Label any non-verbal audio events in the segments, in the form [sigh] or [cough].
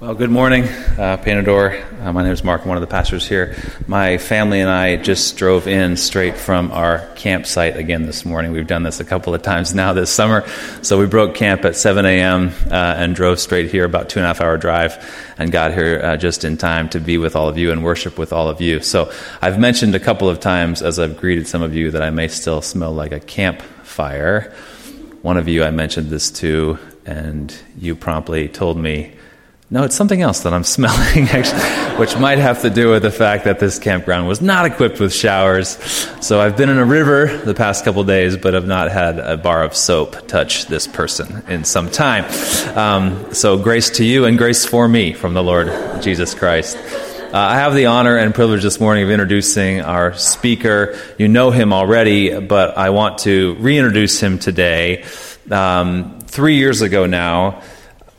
Well, good morning, uh, Panador. Uh, my name is Mark. I'm one of the pastors here. My family and I just drove in straight from our campsite again this morning. We've done this a couple of times now this summer. So we broke camp at 7 a.m. Uh, and drove straight here, about two and a half hour drive, and got here uh, just in time to be with all of you and worship with all of you. So I've mentioned a couple of times as I've greeted some of you that I may still smell like a campfire. One of you I mentioned this to, and you promptly told me no, it's something else that I'm [laughs] smelling, actually, which might have to do with the fact that this campground was not equipped with showers. So I've been in a river the past couple days, but have not had a bar of soap touch this person in some time. Um, so grace to you and grace for me from the Lord Jesus Christ. Uh, I have the honor and privilege this morning of introducing our speaker. You know him already, but I want to reintroduce him today. Um, three years ago now,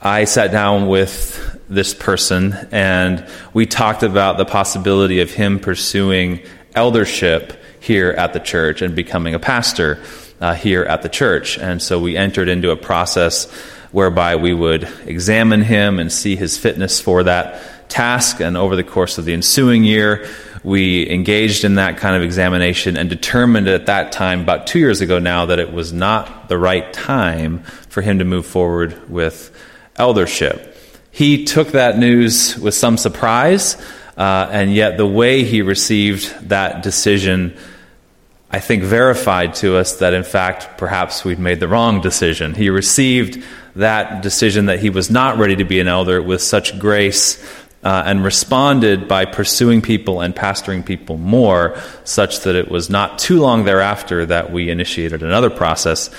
I sat down with this person and we talked about the possibility of him pursuing eldership here at the church and becoming a pastor uh, here at the church. And so we entered into a process whereby we would examine him and see his fitness for that task. And over the course of the ensuing year, we engaged in that kind of examination and determined at that time, about two years ago now, that it was not the right time for him to move forward with eldership. He took that news with some surprise, uh, and yet the way he received that decision, I think, verified to us that in fact perhaps we'd made the wrong decision. He received that decision that he was not ready to be an elder with such grace uh, and responded by pursuing people and pastoring people more, such that it was not too long thereafter that we initiated another process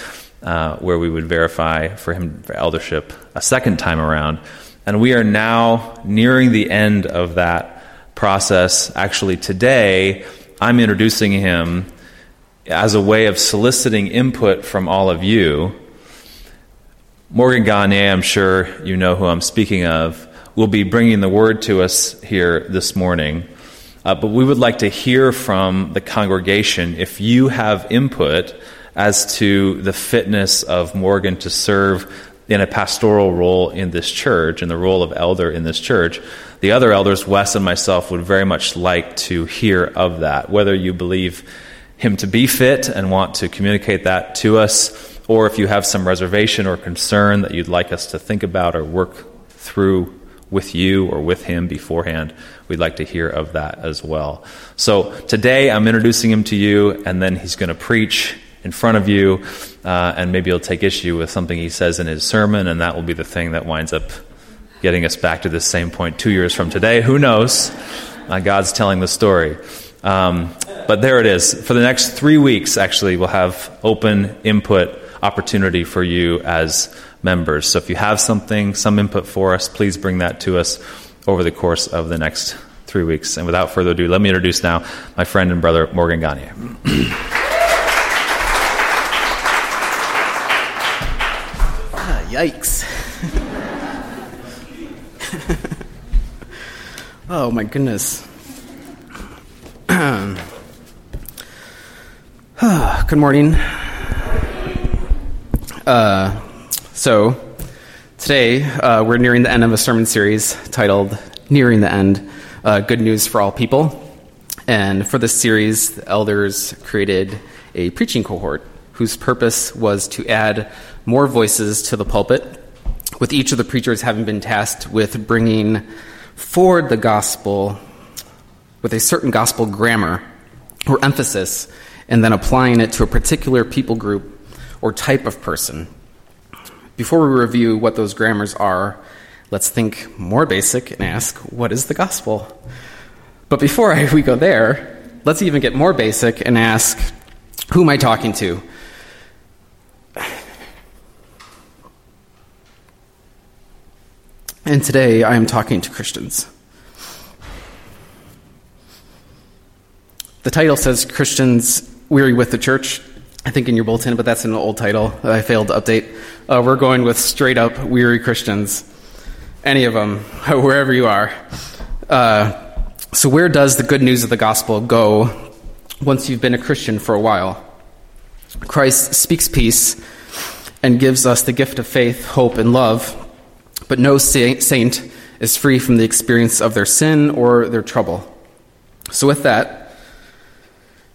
uh, where we would verify for him for eldership a second time around. And we are now nearing the end of that process. Actually, today, I'm introducing him as a way of soliciting input from all of you. Morgan Gagne, I'm sure you know who I'm speaking of, will be bringing the word to us here this morning. Uh, but we would like to hear from the congregation if you have input as to the fitness of Morgan to serve in a pastoral role in this church, in the role of elder in this church. The other elders, Wes and myself, would very much like to hear of that, whether you believe him to be fit and want to communicate that to us, or if you have some reservation or concern that you'd like us to think about or work through with you or with him beforehand, we'd like to hear of that as well. So today I'm introducing him to you, and then he's going to preach in front of you, uh, and maybe he'll take issue with something he says in his sermon, and that will be the thing that winds up getting us back to this same point two years from today. Who knows? Uh, God's telling the story. Um, but there it is. For the next three weeks, actually, we'll have open input opportunity for you as members. So if you have something, some input for us, please bring that to us over the course of the next three weeks. And without further ado, let me introduce now my friend and brother, Morgan Gagne. [clears throat] Yikes. oh my goodness. [clears throat] Good morning. Uh, so, today uh, we're nearing the end of a sermon series titled Nearing the End uh, Good News for All People. And for this series, the elders created a preaching cohort whose purpose was to add more voices to the pulpit, with each of the preachers having been tasked with bringing forward the gospel with a certain gospel grammar or emphasis, and then applying it to a particular people group or type of person. Before we review what those grammars are, let's think more basic and ask, what is the gospel? But before we go there, let's even get more basic and ask, who am I talking to? And today I am talking to Christians. The title says Christians Weary with the Church. I think in your bulletin, but that's an old title I failed to update. Uh, we're going with straight up weary Christians. Any of them, [laughs] wherever you are. Uh, so, where does the good news of the gospel go once you've been a Christian for a while? Christ speaks peace and gives us the gift of faith, hope, and love, but no saint is free from the experience of their sin or their trouble. So, with that,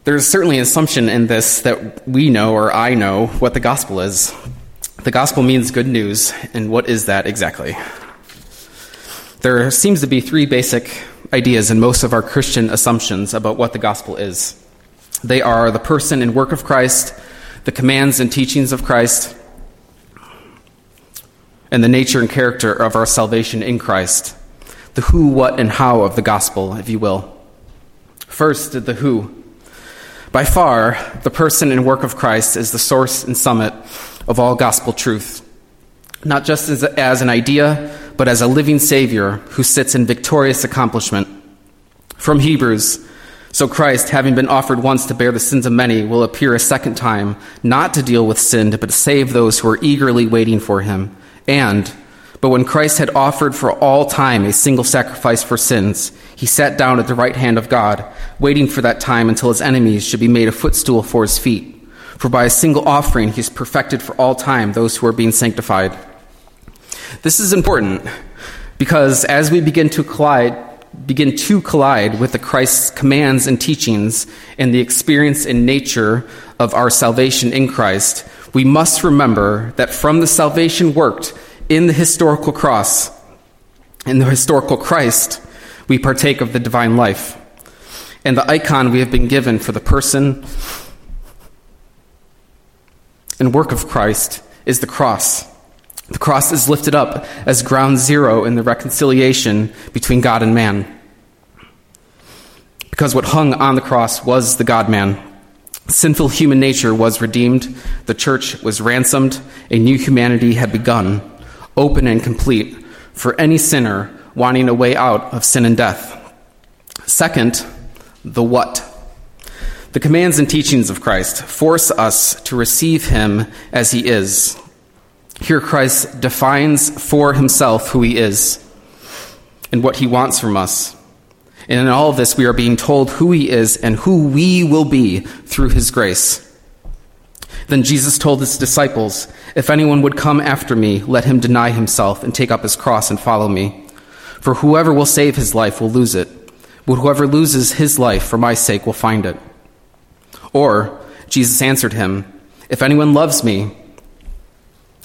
there's certainly an assumption in this that we know or I know what the gospel is. The gospel means good news, and what is that exactly? There seems to be three basic ideas in most of our Christian assumptions about what the gospel is. They are the person and work of Christ, the commands and teachings of Christ, and the nature and character of our salvation in Christ. The who, what, and how of the gospel, if you will. First, the who. By far, the person and work of Christ is the source and summit of all gospel truth, not just as, as an idea, but as a living Savior who sits in victorious accomplishment. From Hebrews, so Christ, having been offered once to bear the sins of many, will appear a second time, not to deal with sin, but to save those who are eagerly waiting for him. And, but when Christ had offered for all time a single sacrifice for sins, he sat down at the right hand of God, waiting for that time until his enemies should be made a footstool for his feet. For by a single offering he has perfected for all time those who are being sanctified. This is important because as we begin to collide, begin to collide with the Christ's commands and teachings and the experience and nature of our salvation in Christ, we must remember that from the salvation worked in the historical cross, in the historical Christ, we partake of the divine life. And the icon we have been given for the person and work of Christ is the cross. The cross is lifted up as ground zero in the reconciliation between God and man. Because what hung on the cross was the God man. Sinful human nature was redeemed, the church was ransomed, a new humanity had begun, open and complete for any sinner wanting a way out of sin and death. Second, the what. The commands and teachings of Christ force us to receive him as he is. Here, Christ defines for himself who he is and what he wants from us. And in all of this, we are being told who he is and who we will be through his grace. Then Jesus told his disciples, If anyone would come after me, let him deny himself and take up his cross and follow me. For whoever will save his life will lose it, but whoever loses his life for my sake will find it. Or, Jesus answered him, If anyone loves me,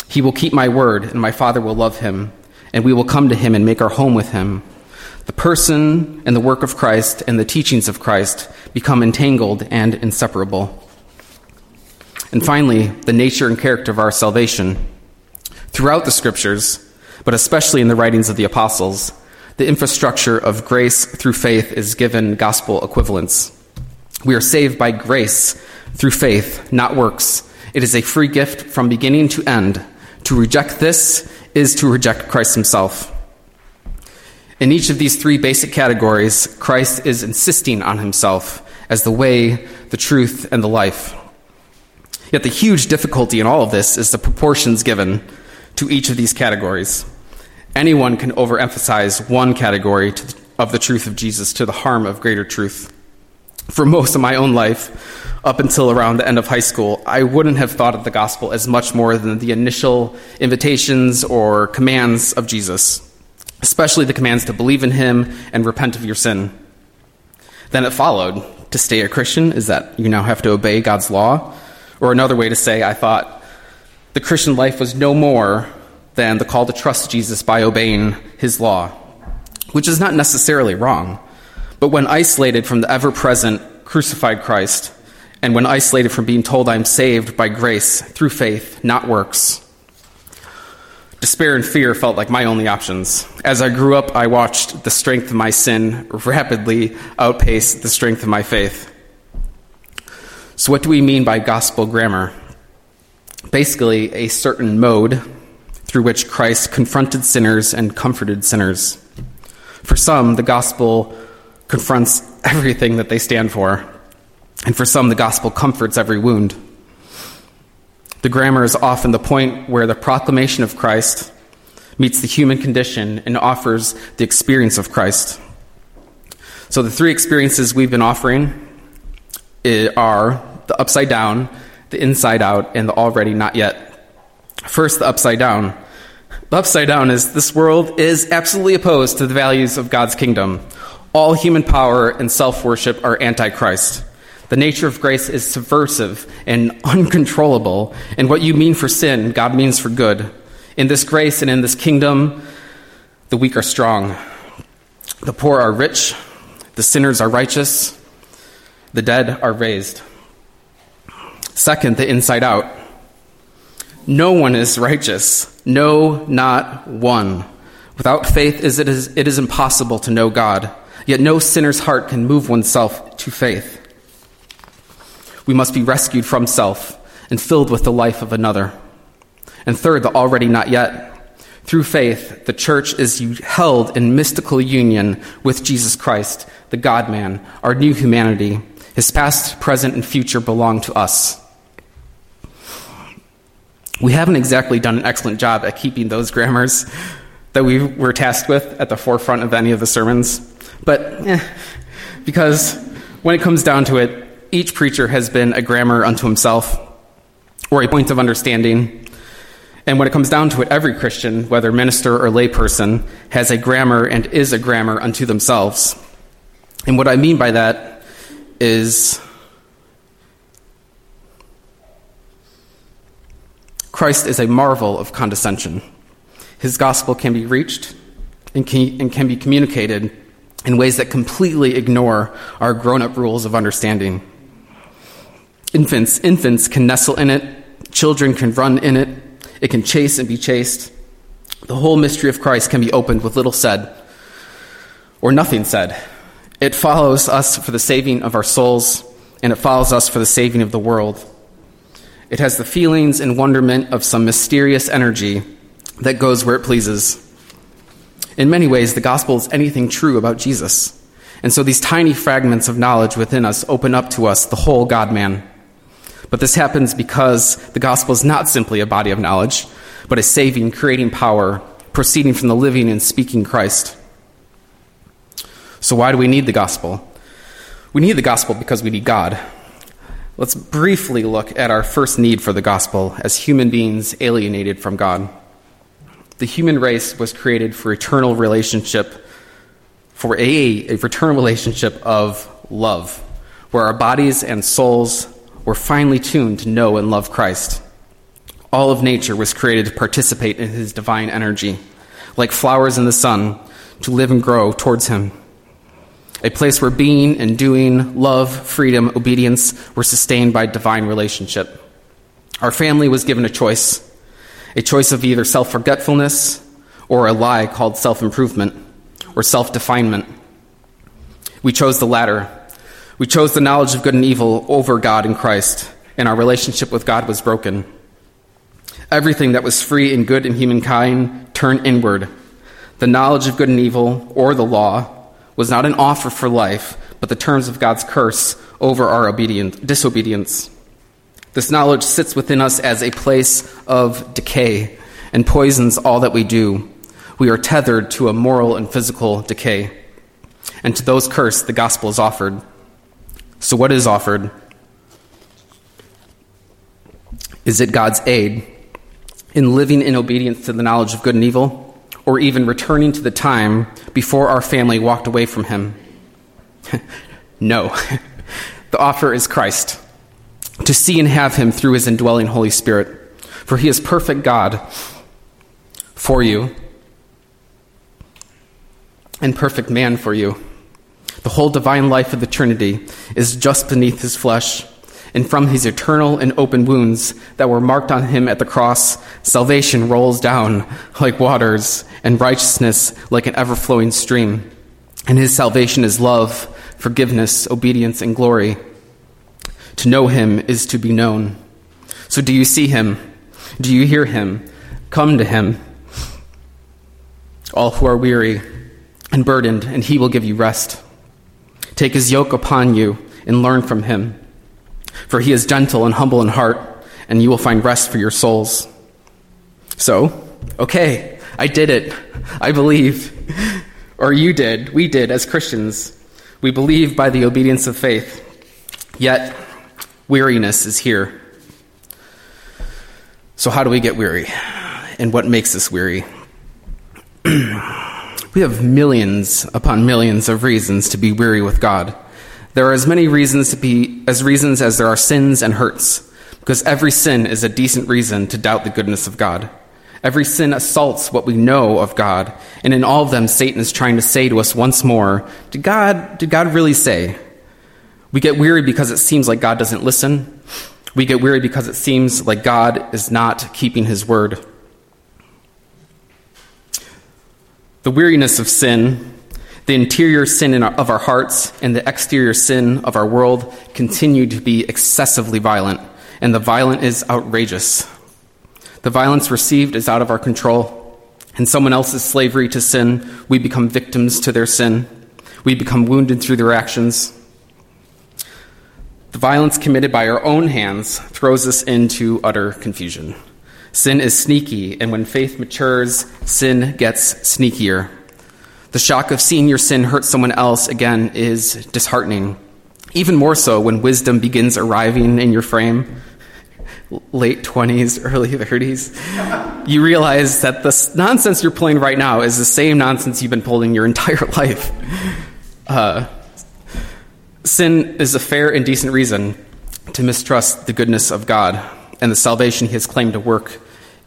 he will keep my word, and my Father will love him, and we will come to him and make our home with him. The person and the work of Christ and the teachings of Christ become entangled and inseparable. And finally, the nature and character of our salvation. Throughout the scriptures, but especially in the writings of the apostles, the infrastructure of grace through faith is given gospel equivalence. We are saved by grace through faith, not works. It is a free gift from beginning to end. To reject this is to reject Christ himself. In each of these three basic categories, Christ is insisting on himself as the way, the truth, and the life. Yet the huge difficulty in all of this is the proportions given to each of these categories. Anyone can overemphasize one category the, of the truth of Jesus to the harm of greater truth. For most of my own life, up until around the end of high school, I wouldn't have thought of the gospel as much more than the initial invitations or commands of Jesus, especially the commands to believe in him and repent of your sin. Then it followed to stay a Christian is that you now have to obey God's law, Or another way to say, I thought the Christian life was no more than the call to trust Jesus by obeying his law, which is not necessarily wrong. But when isolated from the ever present crucified Christ, and when isolated from being told I am saved by grace through faith, not works, despair and fear felt like my only options. As I grew up, I watched the strength of my sin rapidly outpace the strength of my faith. So, what do we mean by gospel grammar? Basically, a certain mode through which Christ confronted sinners and comforted sinners. For some, the gospel confronts everything that they stand for, and for some, the gospel comforts every wound. The grammar is often the point where the proclamation of Christ meets the human condition and offers the experience of Christ. So, the three experiences we've been offering eh, are the upside down, the inside out, and the already not yet. First, the upside down. The upside down is this world is absolutely opposed to the values of God's kingdom. All human power and self worship are antichrist. The nature of grace is subversive and uncontrollable, and what you mean for sin, God means for good. In this grace and in this kingdom, the weak are strong, the poor are rich, the sinners are righteous, the dead are raised. Second, the inside out. No one is righteous. No, not one. Without faith, it is, it is impossible to know God. Yet no sinner's heart can move oneself to faith. We must be rescued from self and filled with the life of another. And third, the already not yet. Through faith, the church is held in mystical union with Jesus Christ, the God man, our new humanity. His past, present, and future belong to us. We haven't exactly done an excellent job at keeping those grammars that we were tasked with at the forefront of any of the sermons. But eh, because when it comes down to it, each preacher has been a grammar unto himself or a point of understanding. And when it comes down to it, every Christian, whether minister or layperson, has a grammar and is a grammar unto themselves. And what I mean by that is Christ is a marvel of condescension. His gospel can be reached and can, and can be communicated in ways that completely ignore our grown up rules of understanding. Infants, infants can nestle in it, children can run in it, it can chase and be chased. The whole mystery of Christ can be opened with little said or nothing said. It follows us for the saving of our souls, and it follows us for the saving of the world. It has the feelings and wonderment of some mysterious energy that goes where it pleases. In many ways, the gospel is anything true about Jesus. And so these tiny fragments of knowledge within us open up to us the whole God man. But this happens because the gospel is not simply a body of knowledge, but a saving, creating power proceeding from the living and speaking Christ. So, why do we need the gospel? We need the gospel because we need God. Let's briefly look at our first need for the gospel as human beings alienated from God. The human race was created for eternal relationship, for a, a eternal relationship of love, where our bodies and souls were finely tuned to know and love Christ. All of nature was created to participate in his divine energy, like flowers in the sun, to live and grow towards him a place where being and doing, love, freedom, obedience were sustained by divine relationship. Our family was given a choice a choice of either self forgetfulness or a lie called self improvement or self definement. We chose the latter. We chose the knowledge of good and evil over God and Christ, and our relationship with God was broken. Everything that was free and good in humankind turned inward. The knowledge of good and evil, or the law, was not an offer for life, but the terms of God's curse over our disobedience. This knowledge sits within us as a place of decay and poisons all that we do. We are tethered to a moral and physical decay. And to those cursed, the gospel is offered. So, what is offered? Is it God's aid in living in obedience to the knowledge of good and evil? or even returning to the time before our family walked away from him? [laughs] no. [laughs] the offer is Christ. to see and have him through his indwelling Holy Spirit. For he is perfect God for you and perfect man for you. The whole divine life of the Trinity is just beneath his flesh, and from his eternal and open wounds that were marked on him at the cross, salvation rolls down like waters, and righteousness like an ever flowing stream. And his salvation is love, forgiveness, obedience, and glory. To know him is to be known. So, do you see him? Do you hear him? Come to him. All who are weary and burdened, and he will give you rest. Take his yoke upon you and learn from him. For he is gentle and humble in heart, and you will find rest for your souls. So, okay, I did it. I believe. Or you did. We did as Christians. We believe by the obedience of faith. Yet, weariness is here. So, how do we get weary? And what makes us weary? [clears throat] We have millions upon millions of reasons to be weary with God. There are as many reasons to be as reasons as there are sins and hurts, because every sin is a decent reason to doubt the goodness of God. Every sin assaults what we know of God, and in all of them Satan is trying to say to us once more, did God did God really say? We get weary because it seems like God doesn't listen. We get weary because it seems like God is not keeping his word. The weariness of sin, the interior sin our, of our hearts, and the exterior sin of our world continue to be excessively violent, and the violent is outrageous. The violence received is out of our control. In someone else's slavery to sin, we become victims to their sin. We become wounded through their actions. The violence committed by our own hands throws us into utter confusion. Sin is sneaky, and when faith matures, sin gets sneakier. The shock of seeing your sin hurt someone else again is disheartening. Even more so when wisdom begins arriving in your frame, late 20s, [laughs] early 30s, you realize that the nonsense you're pulling right now is the same nonsense you've been pulling your [laughs] entire life. Uh, sin is a fair and decent reason to mistrust the goodness of God and the salvation he has claimed to work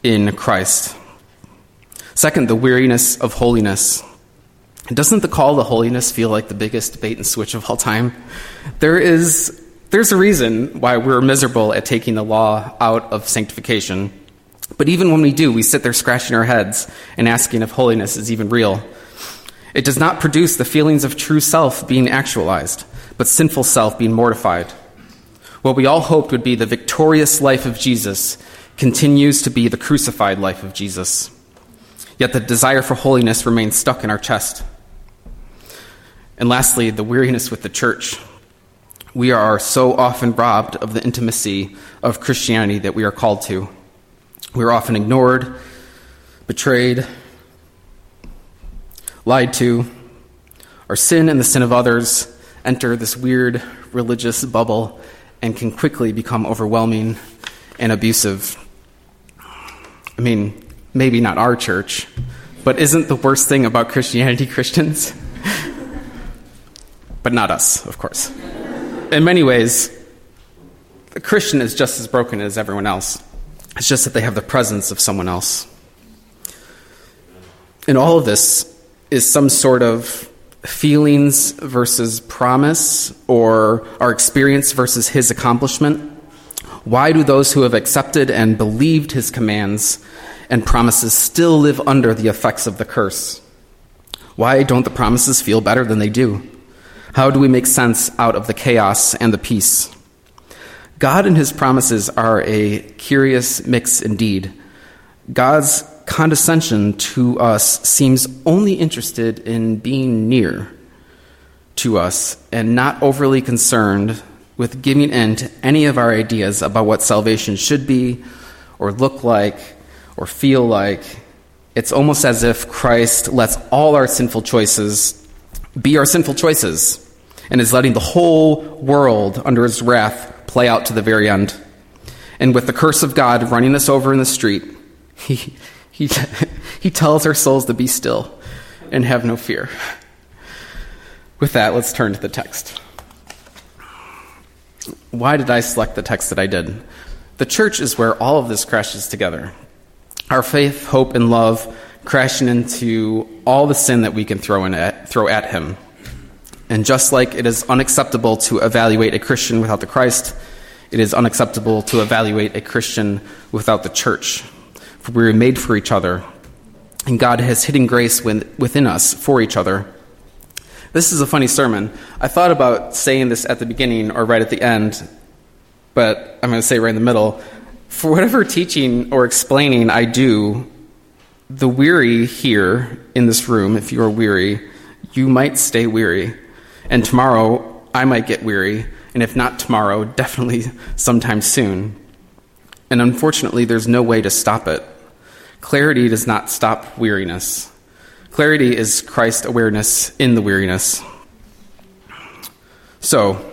in Christ. Second, the weariness of holiness. Doesn't the call to holiness feel like the biggest bait and switch of all time? There is there's a reason why we're miserable at taking the law out of sanctification. But even when we do, we sit there scratching our heads and asking if holiness is even real. It does not produce the feelings of true self being actualized, but sinful self being mortified. What we all hoped would be the victorious life of Jesus continues to be the crucified life of Jesus. Yet the desire for holiness remains stuck in our chest. And lastly, the weariness with the church. We are so often robbed of the intimacy of Christianity that we are called to. We are often ignored, betrayed, lied to. Our sin and the sin of others enter this weird religious bubble and can quickly become overwhelming and abusive. I mean, maybe not our church, but isn't the worst thing about Christianity Christians? but not us, of course. In many ways, the Christian is just as broken as everyone else. It's just that they have the presence of someone else. And all of this is some sort of feelings versus promise or our experience versus his accomplishment. Why do those who have accepted and believed his commands and promises still live under the effects of the curse? Why don't the promises feel better than they do? How do we make sense out of the chaos and the peace? God and his promises are a curious mix indeed. God's condescension to us seems only interested in being near to us and not overly concerned with giving in to any of our ideas about what salvation should be or look like or feel like. It's almost as if Christ lets all our sinful choices be our sinful choices and is letting the whole world under his wrath play out to the very end. And with the curse of God running us over in the street, [laughs] he, he, he tells our souls to be still and have no fear. With that, let's turn to the text. Why did I select the text that I did? The church is where all of this crashes together. Our faith, hope, and love crashing into all the sin that we can throw, in at, throw at him. And just like it is unacceptable to evaluate a Christian without the Christ, it is unacceptable to evaluate a Christian without the church. For we are made for each other, and God has hidden grace within us for each other. This is a funny sermon. I thought about saying this at the beginning or right at the end, but I'm going to say right in the middle. For whatever teaching or explaining I do, the weary here in this room, if you are weary, you might stay weary. And tomorrow, I might get weary. And if not tomorrow, [laughs] definitely sometime soon. And unfortunately, there's no way to stop it. Clarity does not stop weariness. Clarity is Christ awareness in the weariness. So,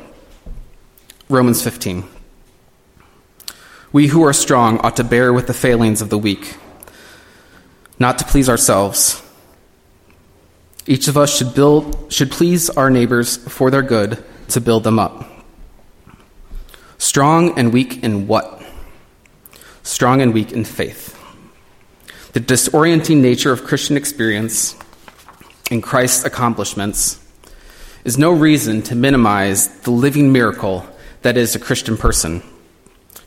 Romans 15. We who are strong ought to bear with the failings of the weak not to please ourselves. Each of us should build should please our neighbors for their good to build them up. Strong and weak in what? Strong and weak in faith. The disorienting nature of Christian experience and Christ's accomplishments is no reason to minimize the living miracle that is a Christian person.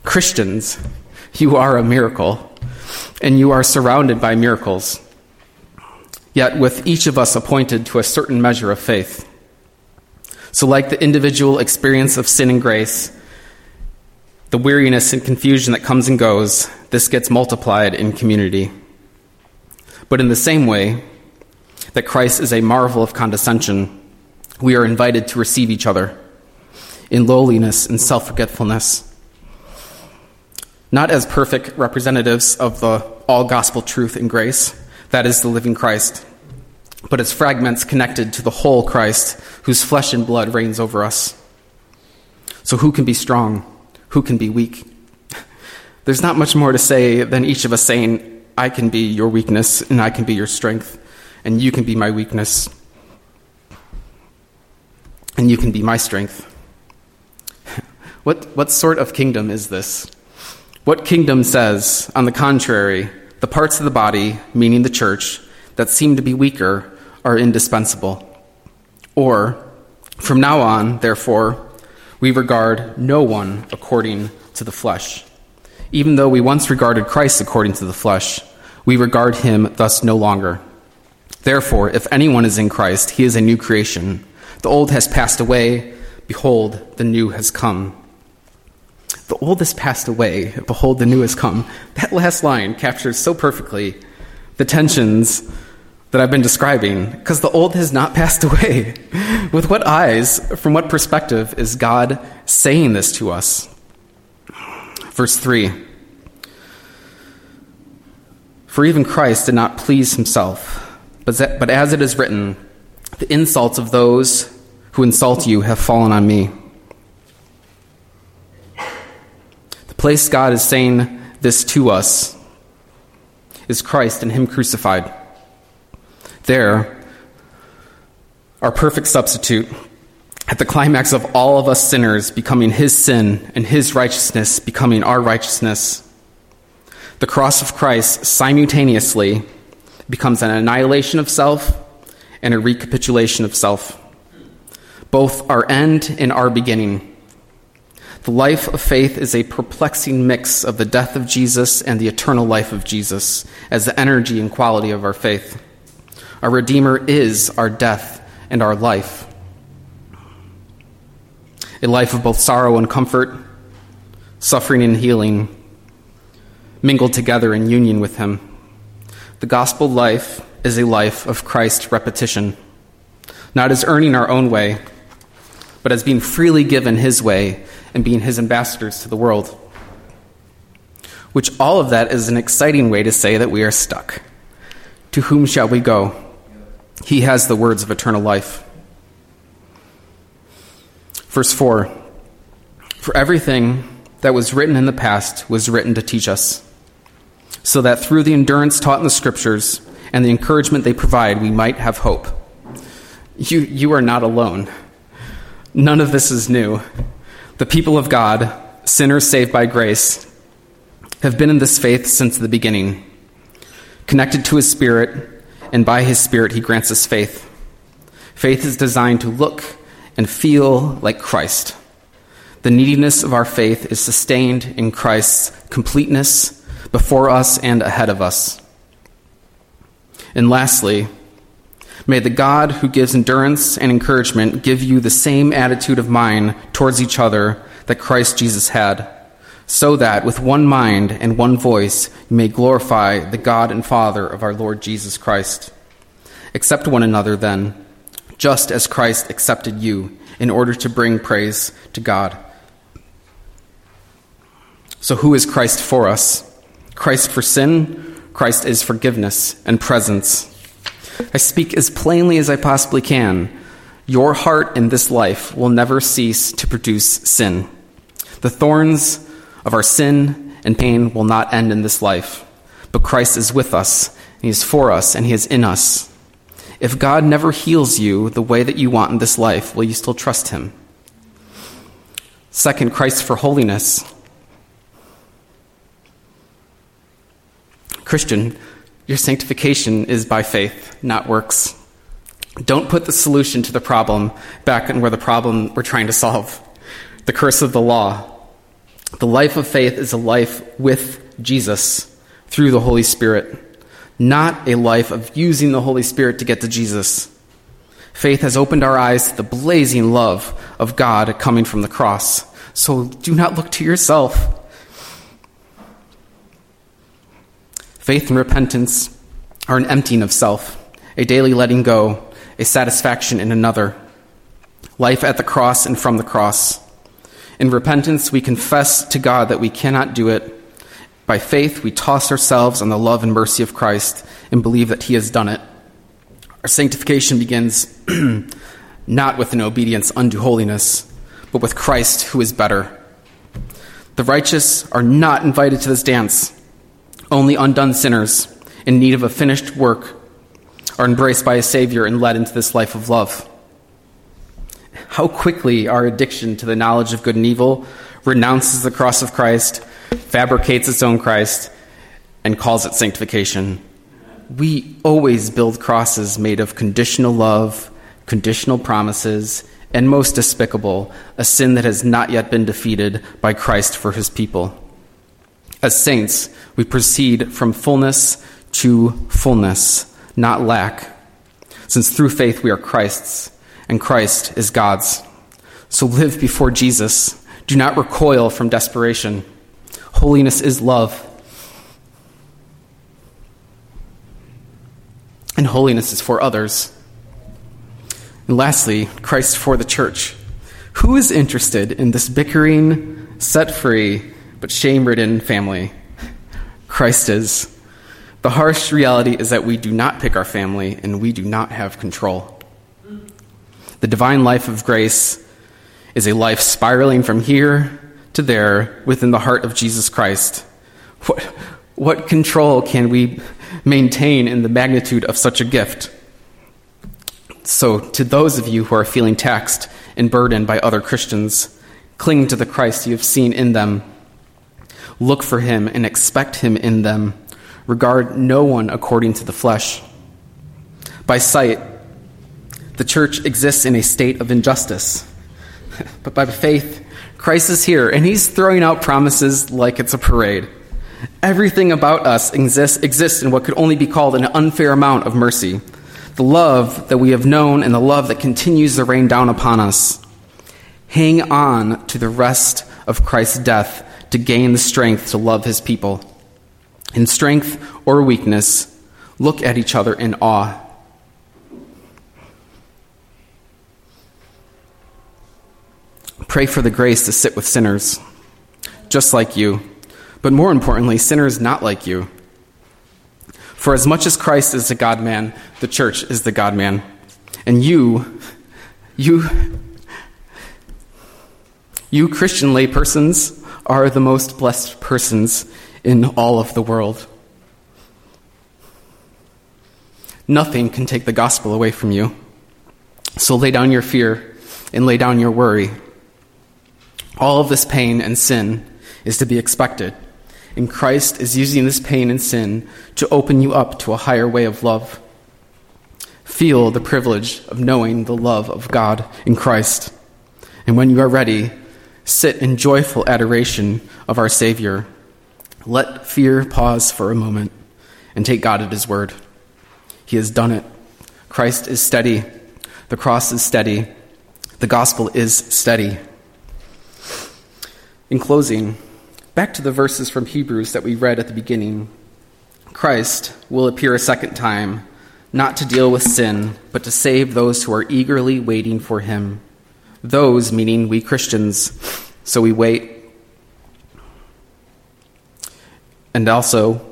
Christians, you are a miracle and you are surrounded by miracles. Yet, with each of us appointed to a certain measure of faith. So, like the individual experience of sin and grace, the weariness and confusion that comes and goes, this gets multiplied in community. But in the same way that Christ is a marvel of condescension, we are invited to receive each other in lowliness and self forgetfulness not as perfect representatives of the all gospel truth and grace, that is the living Christ, but as fragments connected to the whole Christ, whose flesh and blood reigns over us. So, who can be strong? Who can be weak? [laughs] There's not much more to say than each of us saying, I can be your weakness, and I can be your strength, and you can be my weakness, and you can be my strength. [laughs] What, what sort of kingdom is this? What kingdom says, on the contrary, the parts of the body, meaning the church, that seem to be weaker are indispensable? Or, from now on, therefore, we regard no one according to the flesh. Even though we once regarded Christ according to the flesh, we regard him thus no longer. Therefore, if anyone is in Christ, he is a new creation. The old has passed away, behold, the new has come. The old has passed away, behold, the new has come. That last line captures so perfectly the tensions that I've been describing, because the old has not [laughs] passed away. With what eyes, from what perspective is God saying this to us? Verse 3 For even Christ did not please himself, but, but as it is written, the insults of those who insult you have fallen on me. The place God is saying this to us is Christ and Him crucified. There, our perfect substitute, at the climax of all of us sinners becoming His sin and His righteousness becoming our righteousness, the cross of Christ simultaneously becomes an annihilation of self and a recapitulation of self. Both our end and our beginning the life of faith is a perplexing mix of the death of Jesus and the eternal life of Jesus as the energy and quality of our faith. Our Redeemer is our death and our life. A life of both sorrow and comfort, suffering and healing, mingled together in union with Him. The gospel life is a life of Christ repetition, not as earning our own way, but as being freely given His way and being his ambassadors to the world. Which all of that is an exciting way to say that we are stuck. To whom shall we go? He has the words of eternal life. Verse 4 For everything that was written in the past was written to teach us, so that through the endurance taught in the Scriptures and the encouragement they provide, we might have hope. You, you are not alone. None of this is new. The people of God, sinners saved by grace, have been in this faith since the beginning. Connected to his Spirit, and by his Spirit, he grants us faith. Faith is designed to look and feel like Christ. The neediness of our faith is sustained in Christ's completeness before us and ahead of us. And lastly, may the God who gives endurance and encouragement give you the same attitude of mind towards each other that Christ Jesus had, so that with one mind and one voice you may glorify the God and Father of our Lord Jesus Christ. Accept one another then, just as Christ accepted you, in order to bring praise to God. So, who is Christ for us? Christ for sin, Christ is forgiveness and presence. I speak as plainly as I possibly can. Your heart in this life will never cease to produce sin. The thorns of our sin and pain will not end in this life, but Christ is with us, He is for us, and He is in us. If God never heals you the way that you want in this life, will you still trust Him? Second, Christ for holiness. Christian, your sanctification is by faith, not works. Don't put the solution to the problem back in where the problem we're trying to solve the curse of the law. The life of faith is a life with Jesus through the Holy Spirit, not a life of using the Holy Spirit to get to Jesus. Faith has opened our eyes to the blazing love of God coming from the cross. So do not look to yourself. Faith and repentance are an emptying of self, a daily letting go, a satisfaction in another. Life at the cross and from the cross. In repentance, we confess to God that we cannot do it. By faith, we toss ourselves on the love and mercy of Christ and believe that He has done it. Our sanctification begins [clears throat] not with an obedience unto holiness, but with Christ who is better. The righteous are not invited to this dance. Only undone sinners in need of a finished work are embraced by a Savior and led into this life of love. How quickly our addiction to the knowledge of good and evil renounces the cross of Christ, fabricates its own Christ, and calls it sanctification. We always build crosses made of conditional love, conditional promises, and most despicable, a sin that has not yet been defeated by Christ for his people. As saints, we proceed from fullness to fullness, not lack, since through faith we are Christ's, and Christ is God's. So live before Jesus. Do not recoil from desperation. Holiness is love. And holiness is for others. And lastly, Christ for the church. Who is interested in this bickering, set free, but shame ridden family? Christ is. The harsh reality is that we do not pick our family and we do not have control. The divine life of grace is a life spiraling from here to there within the heart of Jesus Christ. What, what control can we maintain in the magnitude of such a gift? So, to those of you who are feeling taxed and burdened by other Christians, cling to the Christ you have seen in them. Look for him and expect him in them. Regard no one according to the flesh. By sight, the church exists in a state of injustice. [laughs] But by faith, Christ is here, and he's throwing out promises like it's a parade. Everything about us exists, exists in what could only be called an unfair amount of mercy the love that we have known and the love that continues to rain down upon us. Hang on to the rest of Christ's death to gain the strength to love his people. In strength or weakness, look at each other in awe. Pray for the grace to sit with sinners, just like you, but more importantly, sinners not like you. For as much as Christ is the God man, the church is the God man. And you, you, you Christian laypersons are the most blessed persons in all of the world. Nothing can take the gospel away from you. So lay down your fear and lay down your worry. All of this pain and sin is to be expected. And Christ is using this pain and sin to open you up to a higher way of love. Feel the privilege of knowing the love of God in Christ. And when you are ready, sit in joyful adoration of our Savior. Let fear pause for a moment and take God at His word. He has done it. Christ is steady. The cross is steady. The gospel is steady. In closing, back to the verses from Hebrews that we read at the beginning. Christ will appear a second time, not to deal with sin, but to save those who are eagerly waiting for him. Those, meaning we Christians, so we wait. And also,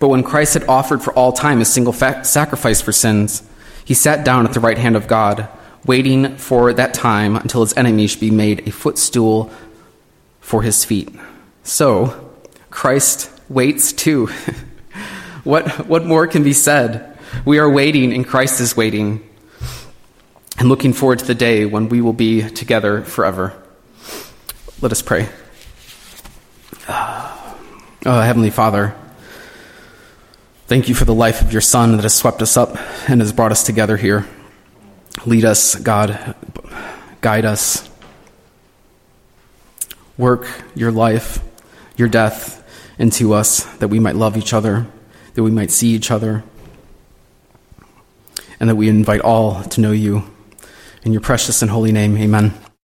but when Christ had offered for all time a single sacrifice for sins, he sat down at the right hand of God, waiting for that time until his enemy should be made a footstool for his feet. So, Christ waits too. [laughs] what, what more can be said? We are waiting, and Christ is waiting, and looking forward to the day when we will be together forever. Let us pray. Ah. Oh, Heavenly Father, thank you for the life of your Son that has swept us up and has brought us together here. Lead us, God, guide us. Work your life, your death into us that we might love each other, that we might see each other, and that we invite all to know you. In your precious and holy name, amen.